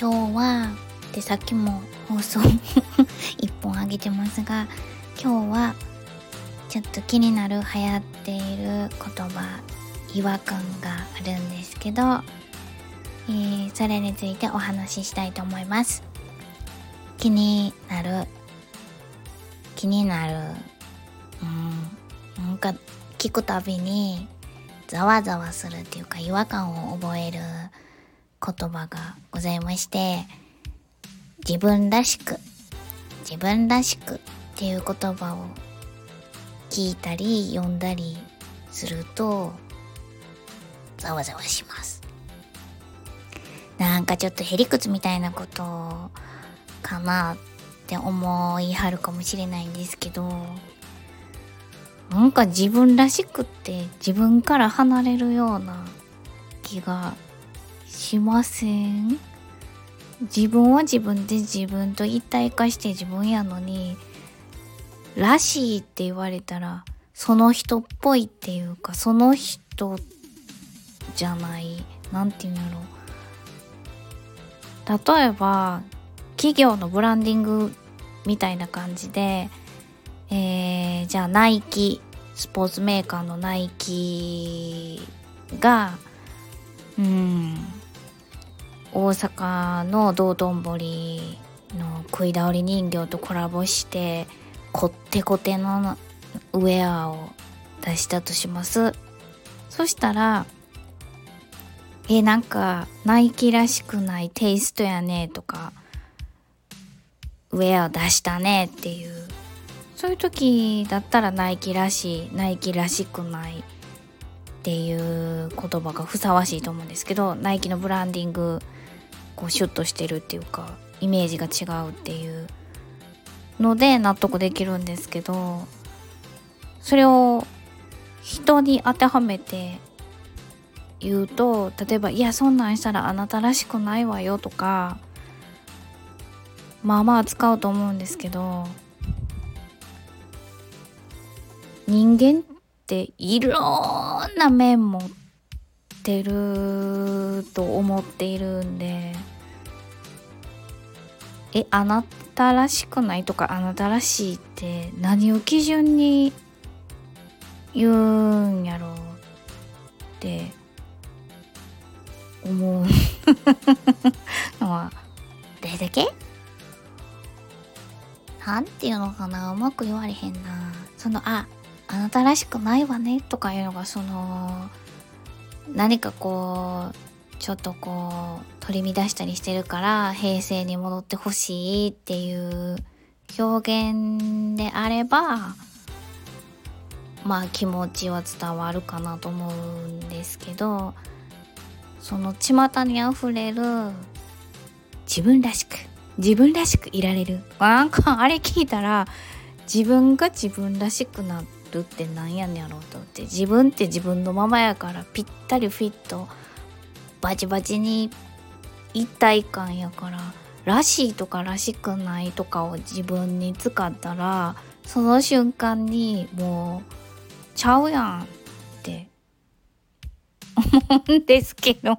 今日はでさっきも放送 一本あげてますが今日はちょっと気になる流行っている言葉違和感があるんですけど、えー、それについてお話ししたいと思います。気になる。気になる。うんなんか聞くたびにざわざわするっていうか違和感を覚える。言葉がございまして自分らしく自分らしくっていう言葉を聞いたり読んだりするとざわざわします。なんかちょっとへりくつみたいなことかなって思いはるかもしれないんですけどなんか自分らしくって自分から離れるような気がしません。自分は自分で自分と一体化して自分やのにらしいって言われたらその人っぽいっていうかその人じゃない。何て言うんやろう。例えば企業のブランディングみたいな感じで、えー、じゃあナイキスポーツメーカーのナイキが大阪の道頓堀の食い倒り人形とコラボしてこってこてのウェアを出したとします。そしたらえなんかナイキらしくないテイストやねとかウェア出したねっていう。そういう時だったらナイキらしいナイキらしくないっていう言葉がふさわしいと思うんですけどナイキのブランディングこうシュッとしてるっていうかイメージが違うっていうので納得できるんですけどそれを人に当てはめて言うと例えば「いやそんなんしたらあなたらしくないわよ」とかまあまあ使うと思うんですけど人間っていろんな面持ってると思っているんで。えあなたらしくない？とかあなたらしいって何を基準に言うんやろうって。思う。のはどれだけ？なんていうのかな？うまく言われへんな。そのああなたらしくないわねとかいうのがその何かこうちょっとこう取り乱したりしてるから平成に戻ってほしいっていう表現であればまあ気持ちは伝わるかなと思うんですけどその巷にあふれる自分らしく自分らしくいられる。なんかあれ聞いたら自分が自分らしくなってるってなんやねんやろうと思って。自分って自分のままやからぴったりフィットバチバチに一体感やから。らしいとか、らしくないとかを自分に使ったらその瞬間にもうちゃうやんって思うんですけど。